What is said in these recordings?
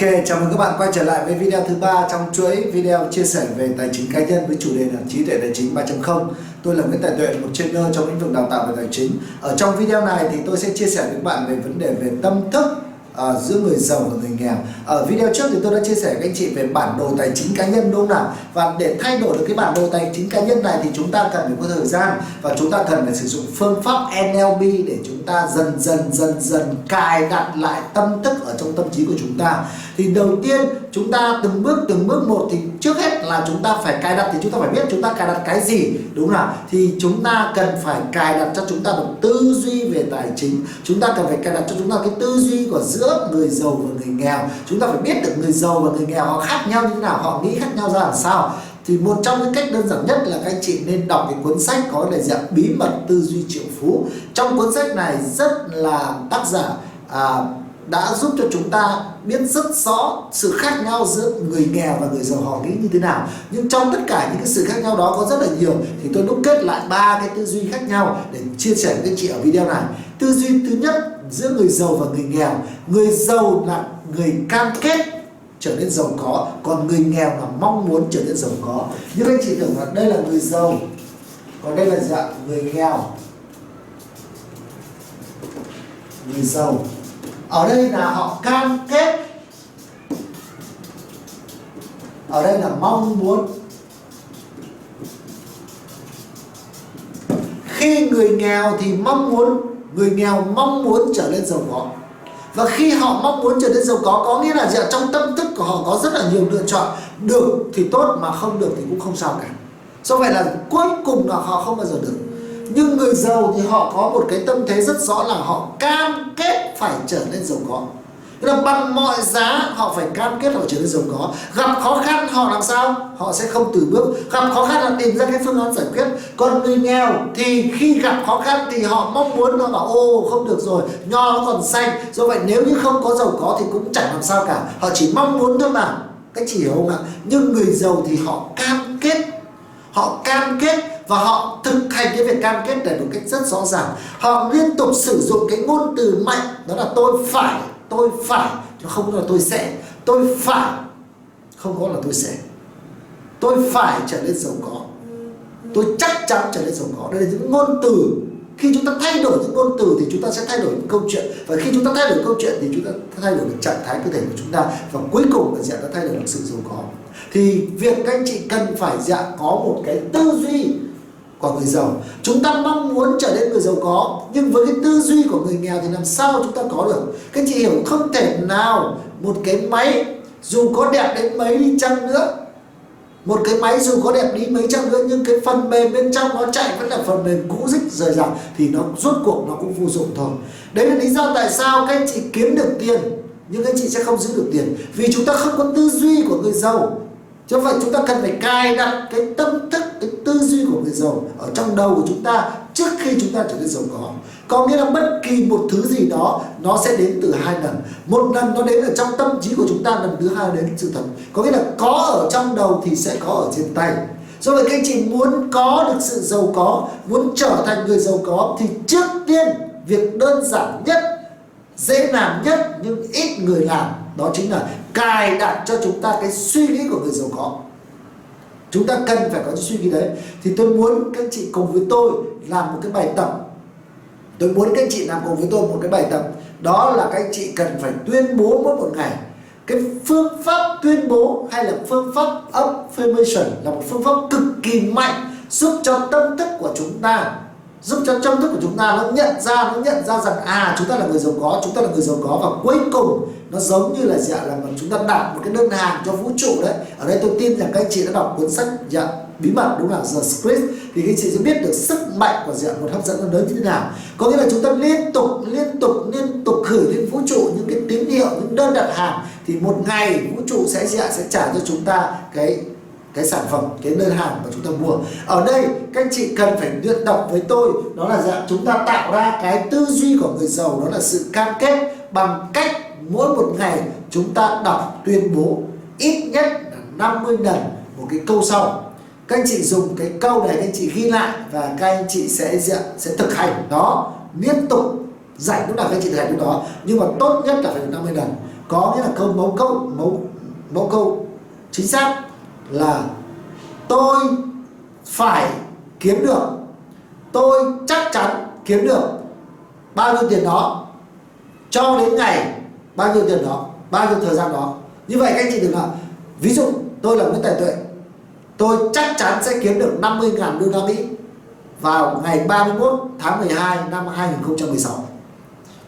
chào mừng các bạn quay trở lại với video thứ ba trong chuỗi video chia sẻ về tài chính cá nhân với chủ đề là trí tuệ tài chính 3.0. Tôi là Nguyễn Tài Tuệ, một trainer trong lĩnh vực đào tạo về tài chính. Ở trong video này thì tôi sẽ chia sẻ với các bạn về vấn đề về tâm thức à, giữa người giàu và người nghèo ở video trước thì tôi đã chia sẻ với anh chị về bản đồ tài chính cá nhân đúng không nào và để thay đổi được cái bản đồ tài chính cá nhân này thì chúng ta cần phải có thời gian và chúng ta cần phải sử dụng phương pháp NLP để chúng ta dần dần dần dần cài đặt lại tâm thức ở trong tâm trí của chúng ta thì đầu tiên chúng ta từng bước từng bước một thì trước hết là chúng ta phải cài đặt thì chúng ta phải biết chúng ta cài đặt cái gì đúng không nào? Thì chúng ta cần phải cài đặt cho chúng ta một tư duy về tài chính. Chúng ta cần phải cài đặt cho chúng ta cái tư duy của giữa người giàu và người nghèo. Chúng ta phải biết được người giàu và người nghèo họ khác nhau như thế nào họ nghĩ khác nhau ra làm sao. Thì một trong những cách đơn giản nhất là các anh chị nên đọc cái cuốn sách có đề dạng bí mật tư duy triệu phú. Trong cuốn sách này rất là tác giả à, đã giúp cho chúng ta biết rất rõ sự khác nhau giữa người nghèo và người giàu. Họ nghĩ như thế nào? Nhưng trong tất cả những cái sự khác nhau đó có rất là nhiều, thì tôi đúc kết lại ba cái tư duy khác nhau để chia sẻ với các chị ở video này. Tư duy thứ nhất, giữa người giàu và người nghèo. Người giàu là người cam kết trở nên giàu có, còn người nghèo là mong muốn trở nên giàu có. Nhưng anh chị tưởng là đây là người giàu, còn đây là dạng người nghèo. Người giàu ở đây là họ cam kết. Ở đây là mong muốn. Khi người nghèo thì mong muốn, người nghèo mong muốn trở nên giàu có. Và khi họ mong muốn trở nên giàu có có nghĩa là trong tâm thức của họ có rất là nhiều lựa chọn. Được thì tốt mà không được thì cũng không sao cả. Do vậy là cuối cùng là họ không bao giờ được nhưng người giàu thì họ có một cái tâm thế rất rõ là họ cam kết phải trở nên giàu có. Tức là bằng mọi giá, họ phải cam kết họ trở nên giàu có. Gặp khó khăn, họ làm sao? Họ sẽ không từ bước. Gặp khó khăn là tìm ra cái phương án giải quyết. Còn người nghèo thì khi gặp khó khăn thì họ mong muốn nó bảo ô không được rồi, Nho nó còn xanh. Do vậy nếu như không có giàu có thì cũng chẳng làm sao cả. Họ chỉ mong muốn thôi mà. Cái chỉ hiểu không ạ? Nhưng người giàu thì họ cam kết. Họ cam kết và họ thực hành cái việc cam kết này một cách rất rõ ràng. Họ liên tục sử dụng cái ngôn từ mạnh, đó là tôi phải tôi phải, chứ không là tôi sẽ. Tôi phải, không có là tôi sẽ. Tôi phải trở nên giàu có. Tôi chắc chắn trở nên giàu có. Đây là những ngôn từ. Khi chúng ta thay đổi những ngôn từ thì chúng ta sẽ thay đổi những câu chuyện. Và khi chúng ta thay đổi câu chuyện thì chúng ta thay đổi được trạng thái cơ thể của chúng ta. Và cuối cùng là sẽ ta thay đổi được sự giàu có. Thì việc các anh chị cần phải dạ có một cái tư duy của người giàu. Chúng ta mong muốn trở nên người giàu có, nhưng với cái tư duy của người nghèo thì làm sao chúng ta có được? Các chị hiểu, không thể nào một cái máy dù có đẹp đến mấy đi chăng nữa, một cái máy dù có đẹp đi mấy chăng nữa, nhưng cái phần mềm bên trong nó chạy vẫn là phần mềm cũ rích rời rạc thì nó rốt cuộc nó cũng vô dụng thôi. Đấy là lý do tại sao các anh chị kiếm được tiền, nhưng các anh chị sẽ không giữ được tiền. Vì chúng ta không có tư duy của người giàu cho vậy chúng ta cần phải cài đặt cái tâm thức, cái tư duy của người giàu ở trong đầu của chúng ta trước khi chúng ta trở nên giàu có. Có nghĩa là bất kỳ một thứ gì đó, nó sẽ đến từ hai lần. Một lần nó đến ở trong tâm trí của chúng ta, lần thứ hai đến sự thật. Có nghĩa là có ở trong đầu thì sẽ có ở trên tay. Do vậy các anh chị muốn có được sự giàu có, muốn trở thành người giàu có thì trước tiên việc đơn giản nhất, dễ làm nhất nhưng ít người làm đó chính là cài đặt cho chúng ta cái suy nghĩ của người giàu có. Chúng ta cần phải có cái suy nghĩ đấy. Thì tôi muốn các chị cùng với tôi làm một cái bài tập. Tôi muốn các chị làm cùng với tôi một cái bài tập. Đó là các chị cần phải tuyên bố mỗi một ngày. Cái phương pháp tuyên bố hay là phương pháp affirmation là một phương pháp cực kỳ mạnh, giúp cho tâm thức của chúng ta giúp cho tâm thức của chúng ta nó nhận ra, nó nhận ra rằng à chúng ta là người giàu có, chúng ta là người giàu có và cuối cùng nó giống như là dạ là mà chúng ta đặt một cái đơn hàng cho vũ trụ đấy. Ở đây tôi tin rằng các anh chị đã đọc cuốn sách dạ bí mật, đúng không? The Script. Thì các anh chị sẽ biết được sức mạnh của dạ một hấp dẫn nó lớn như thế nào. Có nghĩa là chúng ta liên tục liên tục liên tục gửi lên vũ trụ những cái tín hiệu, những đơn đặt hàng. Thì một ngày vũ trụ sẽ dạ sẽ trả cho chúng ta cái cái sản phẩm, cái đơn hàng mà chúng ta mua. Ở đây, các anh chị cần phải luyện đọc với tôi, đó là dạng chúng ta tạo ra cái tư duy của người giàu, đó là sự cam kết bằng cách mỗi một ngày chúng ta đọc, tuyên bố ít nhất là 50 lần một cái câu sau. Các anh chị dùng cái câu này, các anh chị ghi lại và các anh chị sẽ sẽ thực hành đó liên tục. Dạy lúc nào các anh chị thực hành lúc đó, nhưng mà tốt nhất là phải 50 lần. Có nghĩa là câu mẫu câu, mẫu mẫu câu chính xác là tôi phải kiếm được, tôi chắc chắn kiếm được bao nhiêu tiền đó, cho đến ngày bao nhiêu tiền đó, bao nhiêu thời gian đó. Như vậy các anh chị đừng là ví dụ tôi là Nguyễn Tài Tuệ, tôi chắc chắn sẽ kiếm được 50.000 đô la Mỹ vào ngày 31 tháng 12 năm 2016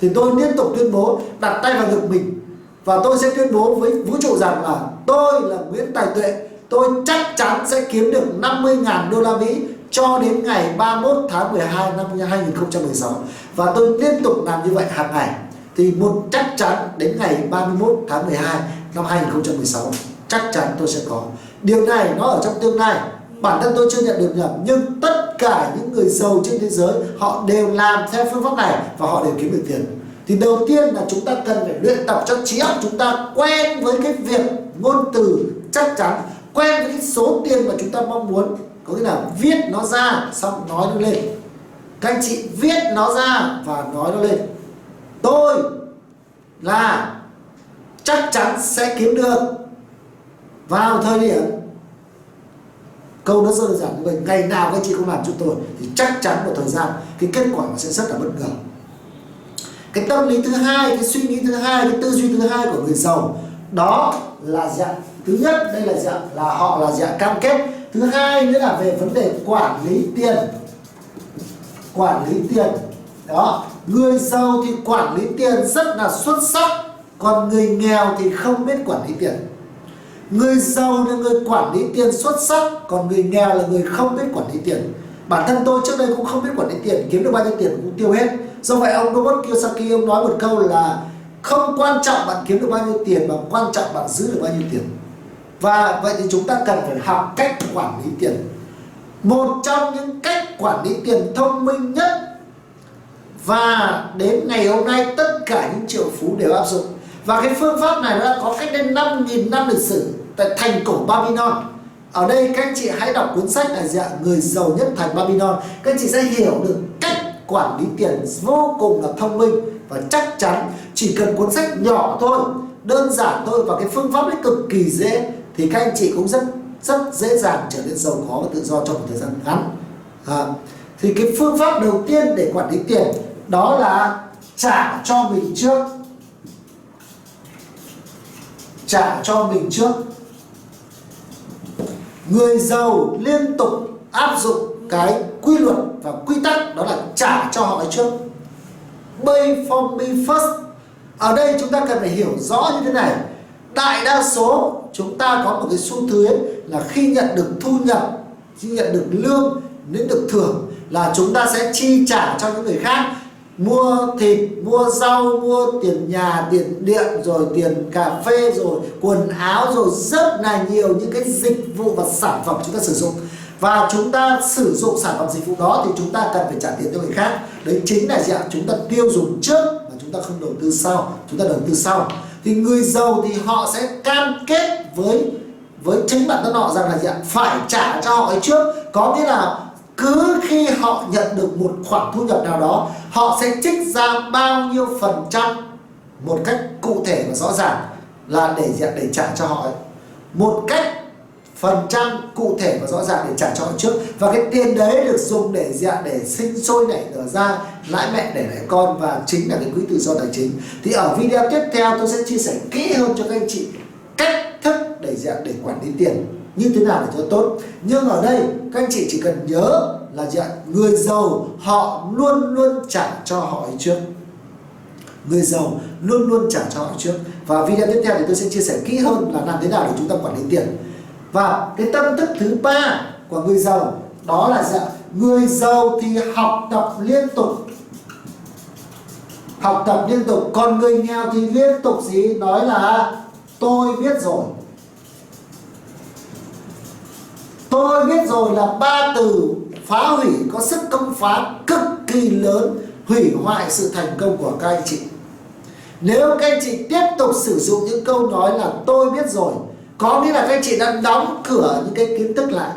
thì tôi liên tục tuyên bố, đặt tay vào ngực mình và tôi sẽ tuyên bố với vũ trụ rằng là tôi là Nguyễn Tài Tuệ tôi chắc chắn sẽ kiếm được 50.000 đô la Mỹ cho đến ngày 31 tháng 12 năm 2016 và tôi liên tục làm như vậy hàng ngày. Thì một chắc chắn đến ngày 31 tháng 12 năm 2016 chắc chắn tôi sẽ có. Điều này nó ở trong tương lai. Bản thân tôi chưa nhận được nhầm, nhưng tất cả những người giàu trên thế giới, họ đều làm theo phương pháp này và họ đều kiếm được tiền. Thì đầu tiên là chúng ta cần phải luyện tập cho trí óc chúng ta quen với cái việc ngôn từ chắc chắn quen với cái số tiền mà chúng ta mong muốn. Có nghĩa là viết nó ra, xong nói nó lên. Các anh chị viết nó ra và nói nó lên. Tôi là chắc chắn sẽ kiếm được. Vào thời điểm câu nó rơi đơn giản như vậy, ngày nào các anh chị không làm cho tôi, thì chắc chắn một thời gian cái kết quả nó sẽ rất là bất ngờ. Cái tâm lý thứ hai, cái suy nghĩ thứ hai, cái tư duy thứ hai của người giàu đó là dạng thứ nhất, đây là dạng là họ là dạng cam kết. Thứ hai nữa là về vấn đề quản lý tiền. Quản lý tiền. Đó, người giàu thì quản lý tiền rất là xuất sắc, còn người nghèo thì không biết quản lý tiền. Người giàu là người quản lý tiền xuất sắc, còn người nghèo là người không biết quản lý tiền. Bản thân tôi trước đây cũng không biết quản lý tiền, kiếm được bao nhiêu tiền cũng tiêu hết. Do vậy ông Robert Kiyosaki, ông nói một câu là không quan trọng bạn kiếm được bao nhiêu tiền mà quan trọng bạn giữ được bao nhiêu tiền và vậy thì chúng ta cần phải học cách quản lý tiền. Một trong những cách quản lý tiền thông minh nhất. Và đến ngày hôm nay, tất cả những triệu phú đều áp dụng. Và cái phương pháp này đã có cách đây 5.000 năm lịch sử tại thành cổ Babylon. Ở đây các anh chị hãy đọc cuốn sách là dạng người giàu nhất thành Babylon. Các anh chị sẽ hiểu được cách quản lý tiền vô cùng là thông minh và chắc chắn. Chỉ cần cuốn sách nhỏ thôi, đơn giản thôi và cái phương pháp ấy cực kỳ dễ thì các anh chị cũng rất rất dễ dàng trở nên giàu có và tự do trong một thời gian ngắn. À, thì cái phương pháp đầu tiên để quản lý tiền đó là trả cho mình trước. Trả cho mình trước. Người giàu liên tục áp dụng cái quy luật và quy tắc đó là trả cho họ trước. Pay for me first. Ở đây chúng ta cần phải hiểu rõ như thế này. Đại đa số chúng ta có một cái xu thế là khi nhận được thu nhập, khi nhận được lương, đến được thưởng là chúng ta sẽ chi trả cho những người khác. Mua thịt, mua rau, mua tiền nhà, tiền điện, rồi tiền cà phê, rồi quần áo, rồi rất là nhiều những cái dịch vụ và sản phẩm chúng ta sử dụng. Và chúng ta sử dụng sản phẩm dịch vụ đó thì chúng ta cần phải trả tiền cho người khác. Đấy chính là dạng chúng ta tiêu dùng trước mà chúng ta không đầu tư sau. Chúng ta đầu tư sau thì người giàu thì họ sẽ cam kết với với chính bản thân họ rằng là dạng phải trả cho họ ấy trước. Có nghĩa là cứ khi họ nhận được một khoản thu nhập nào đó, họ sẽ trích ra bao nhiêu phần trăm một cách cụ thể và rõ ràng là để để trả cho họ ấy. một cách phần trăm cụ thể và rõ ràng để trả cho họ trước. Và cái tiền đấy được dùng để dạ để sinh sôi nảy nở ra, lãi mẹ để lại con và chính là cái quỹ tự do tài chính. Thì ở video tiếp theo tôi sẽ chia sẻ kỹ hơn cho các anh chị cách thức để dạ để quản lý tiền như thế nào để cho tốt. Nhưng ở đây, các anh chị chỉ cần nhớ là gì ạ? Người giàu, họ luôn luôn trả cho họ trước. Người giàu luôn luôn trả cho họ trước. Và video tiếp theo thì tôi sẽ chia sẻ kỹ hơn là làm thế nào để chúng ta quản lý tiền và cái tâm thức thứ ba của người giàu đó là gì người giàu thì học tập liên tục. Học tập liên tục. Còn người nghèo thì liên tục gì? Nói là, tôi biết rồi. Tôi biết rồi là ba từ phá hủy có sức công phá cực kỳ lớn, hủy hoại sự thành công của các anh chị. Nếu các anh chị tiếp tục sử dụng những câu nói là tôi biết rồi có nghĩa là các anh chị đang đóng cửa những cái kiến thức lại.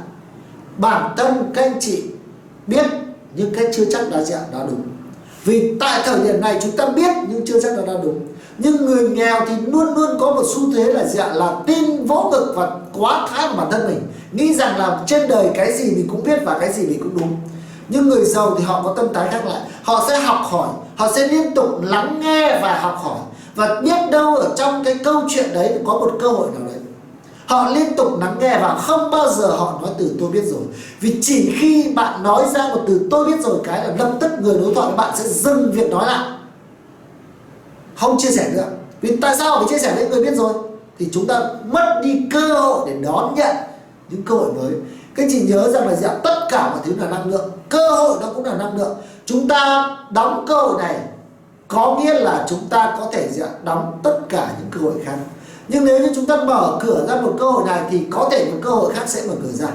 Bản thân các anh chị biết nhưng cái chưa chắc đã dạng đó đúng. Vì tại thời điểm này chúng ta biết nhưng chưa chắc đã đã đúng. Nhưng người nghèo thì luôn luôn có một xu thế là dạng là tin vỗ ngực và quá thái bản thân mình. Nghĩ rằng là trên đời cái gì mình cũng biết và cái gì mình cũng đúng. Nhưng người giàu thì họ có tâm thái khác lại. Họ sẽ học hỏi, họ sẽ liên tục lắng nghe và học hỏi. Và biết đâu ở trong cái câu chuyện đấy có một cơ hội nào đấy họ liên tục lắng nghe và không bao giờ họ nói từ tôi biết rồi vì chỉ khi bạn nói ra một từ tôi biết rồi cái là lập tức người đối thoại bạn sẽ dừng việc nói lại. Không chia sẻ nữa. Vì tại sao phải chia sẻ với người biết rồi? Thì chúng ta mất đi cơ hội để đón nhận những cơ hội mới. Các chị nhớ rằng là dạng tất cả mọi thứ là năng lượng. Cơ hội nó cũng là năng lượng. Chúng ta đóng cơ hội này có nghĩa là chúng ta có thể dạng đóng tất cả những cơ hội khác nhưng nếu như chúng ta mở cửa ra một cơ hội này thì có thể một cơ hội khác sẽ mở cửa ra.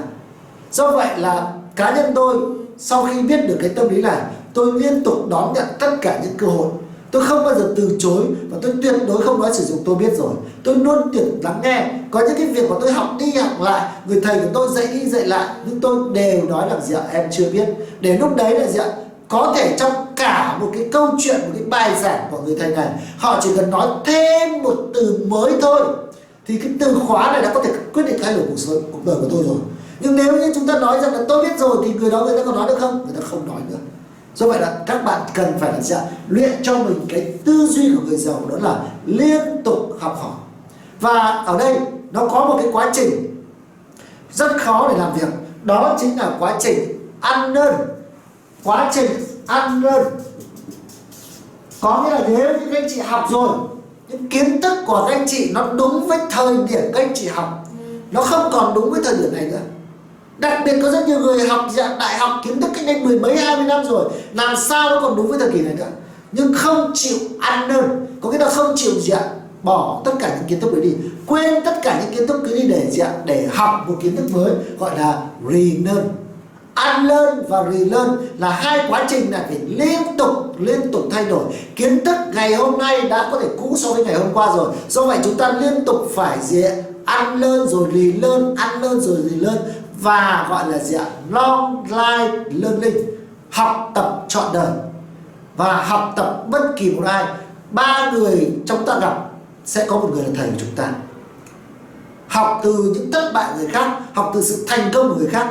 Do vậy là cá nhân tôi, sau khi biết được cái tâm lý này, tôi liên tục đón nhận tất cả những cơ hội. Tôi không bao giờ từ chối và tôi tuyệt đối không nói sử dụng tôi biết rồi. Tôi luôn tuyệt lắng nghe. Có những cái việc mà tôi học đi học lại, người thầy của tôi dạy đi dạy lại, nhưng tôi đều nói là gì ạ em chưa biết. Để lúc đấy là gì ạ có thể trong cả một cái câu chuyện, một cái bài giảng của người thầy này, họ chỉ cần nói thêm một từ mới thôi, thì cái từ khóa này đã có thể quyết định thay đổi cuộc sống, cuộc đời của tôi rồi. Nhưng nếu như chúng ta nói rằng là tôi biết rồi, thì người đó người ta có nói được không? Người ta không nói nữa. Do vậy là các bạn cần phải là gì luyện cho mình cái tư duy của người giàu, đó là liên tục học hỏi. Và ở đây, nó có một cái quá trình rất khó để làm việc. Đó chính là quá trình ăn nơn quá trình ăn nơn có nghĩa là nếu như các anh chị học rồi những kiến thức của các anh chị nó đúng với thời điểm các anh chị học, nó không còn đúng với thời điểm này nữa. Đặc biệt có rất nhiều người học dạng đại học kiến thức cách đây mười mấy, hai mươi năm rồi, làm sao nó còn đúng với thời kỳ này nữa. Nhưng không chịu ăn nơn có nghĩa là không chịu gì ạ bỏ tất cả những kiến thức đấy đi. Quên tất cả những kiến thức cứ đi để gì ạ để học một kiến thức mới, gọi là ăn lên và rì lên là hai quá trình là phải liên tục liên tục thay đổi. Kiến thức ngày hôm nay đã có thể cũ so với ngày hôm qua rồi. Do vậy chúng ta liên tục phải gì ăn lên rồi rì lên, ăn lên rồi rì lên và gọi là gì ạ? Long life learning. Học tập trọn đời. Và học tập bất kỳ một ai. Ba người chúng ta gặp sẽ có một người là thầy của chúng ta. Học từ những thất bại người khác, học từ sự thành công của người khác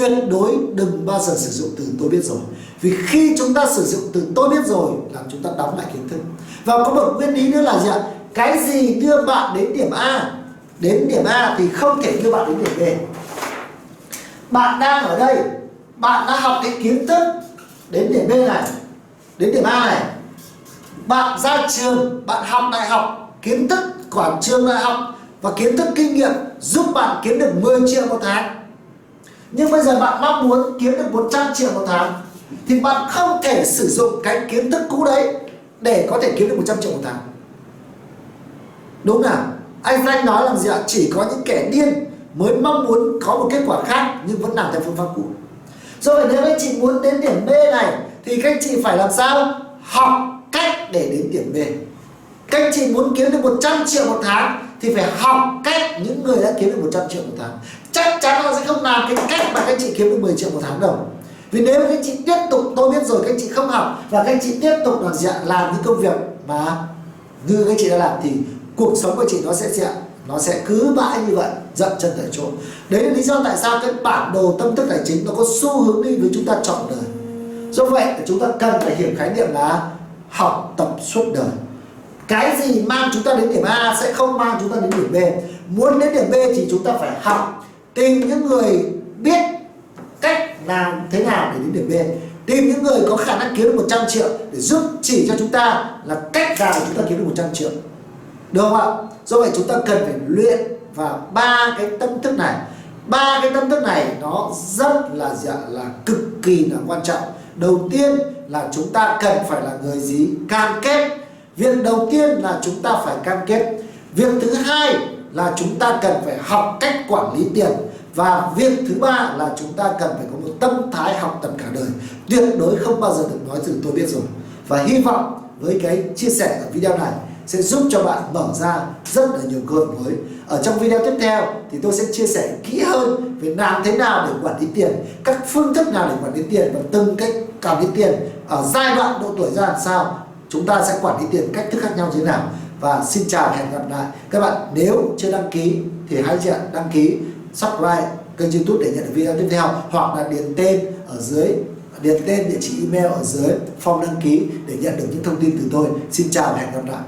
tuyệt đối đừng bao giờ sử dụng từ tôi biết rồi. Vì khi chúng ta sử dụng từ tôi biết rồi làm chúng ta đóng lại kiến thức. Và có một nguyên lý nữa là gì ạ? Cái gì đưa bạn đến điểm A, đến điểm A thì không thể đưa bạn đến điểm B. Bạn đang ở đây, bạn đã học cái kiến thức đến điểm B này, đến điểm A này. Bạn ra trường, bạn học đại học, kiến thức quản trường đại học và kiến thức kinh nghiệm giúp bạn kiếm được 10 triệu một tháng nhưng bây giờ bạn mong muốn kiếm được 100 triệu một tháng, thì bạn không thể sử dụng cái kiến thức cũ đấy để có thể kiếm được 100 triệu một tháng. Đúng nào? Anh Frank nói là gì ạ? Chỉ có những kẻ điên mới mong muốn có một kết quả khác, nhưng vẫn làm theo phương pháp cũ. Do vậy nếu anh chị muốn đến điểm B này, thì các anh chị phải làm sao? Học cách để đến điểm B. Các anh chị muốn kiếm được 100 triệu một tháng thì phải học cách những người đã kiếm được 100 triệu một tháng. Chắc chắn họ sẽ không làm cái cách mà các chị kiếm được 10 triệu một tháng đâu. Vì nếu các chị tiếp tục, tôi biết rồi, các chị không học và các chị tiếp tục làm gì ạ? Làm những công việc mà như các chị đã làm thì cuộc sống của chị nó sẽ gì ạ? Nó sẽ cứ mãi như vậy, dậm chân tại chỗ. Đấy là lý do tại sao cái bản đồ tâm thức tài chính nó có xu hướng đi với chúng ta chọn đời. Do vậy, chúng ta cần phải hiểu khái niệm là học tập suốt đời cái gì mang chúng ta đến điểm A sẽ không mang chúng ta đến điểm B. Muốn đến điểm B thì chúng ta phải học, tìm những người biết cách làm thế nào để đến điểm B. Tìm những người có khả năng kiếm được 100 triệu để giúp chỉ cho chúng ta là cách nào chúng ta kiếm được 100 triệu. Được không ạ? Do vậy chúng ta cần phải luyện và ba cái tâm thức này. Ba cái tâm thức này nó rất là dạ là cực kỳ là quan trọng. Đầu tiên là chúng ta cần phải là người gì? Cam kết việc đầu tiên là chúng ta phải cam kết. Việc thứ hai là chúng ta cần phải học cách quản lý tiền. Và việc thứ ba là chúng ta cần phải có một tâm thái học tập cả đời. Tuyệt đối không bao giờ được nói từ tôi biết rồi. Và hy vọng với cái chia sẻ ở video này sẽ giúp cho bạn mở ra rất là nhiều cơ hội mới. Ở trong video tiếp theo thì tôi sẽ chia sẻ kỹ hơn về làm thế nào để quản lý tiền, các phương thức nào để quản lý tiền và từng cách quản lý tiền ở giai đoạn độ tuổi ra làm sao chúng ta sẽ quản lý tiền cách thức khác nhau như thế nào. Và xin chào hẹn gặp lại. Các bạn, nếu chưa đăng ký thì hãy đăng ký, subscribe kênh youtube để nhận được video tiếp theo, hoặc là điền tên ở dưới, điền tên địa chỉ email ở dưới form đăng ký để nhận được những thông tin từ tôi. Xin chào và hẹn gặp lại.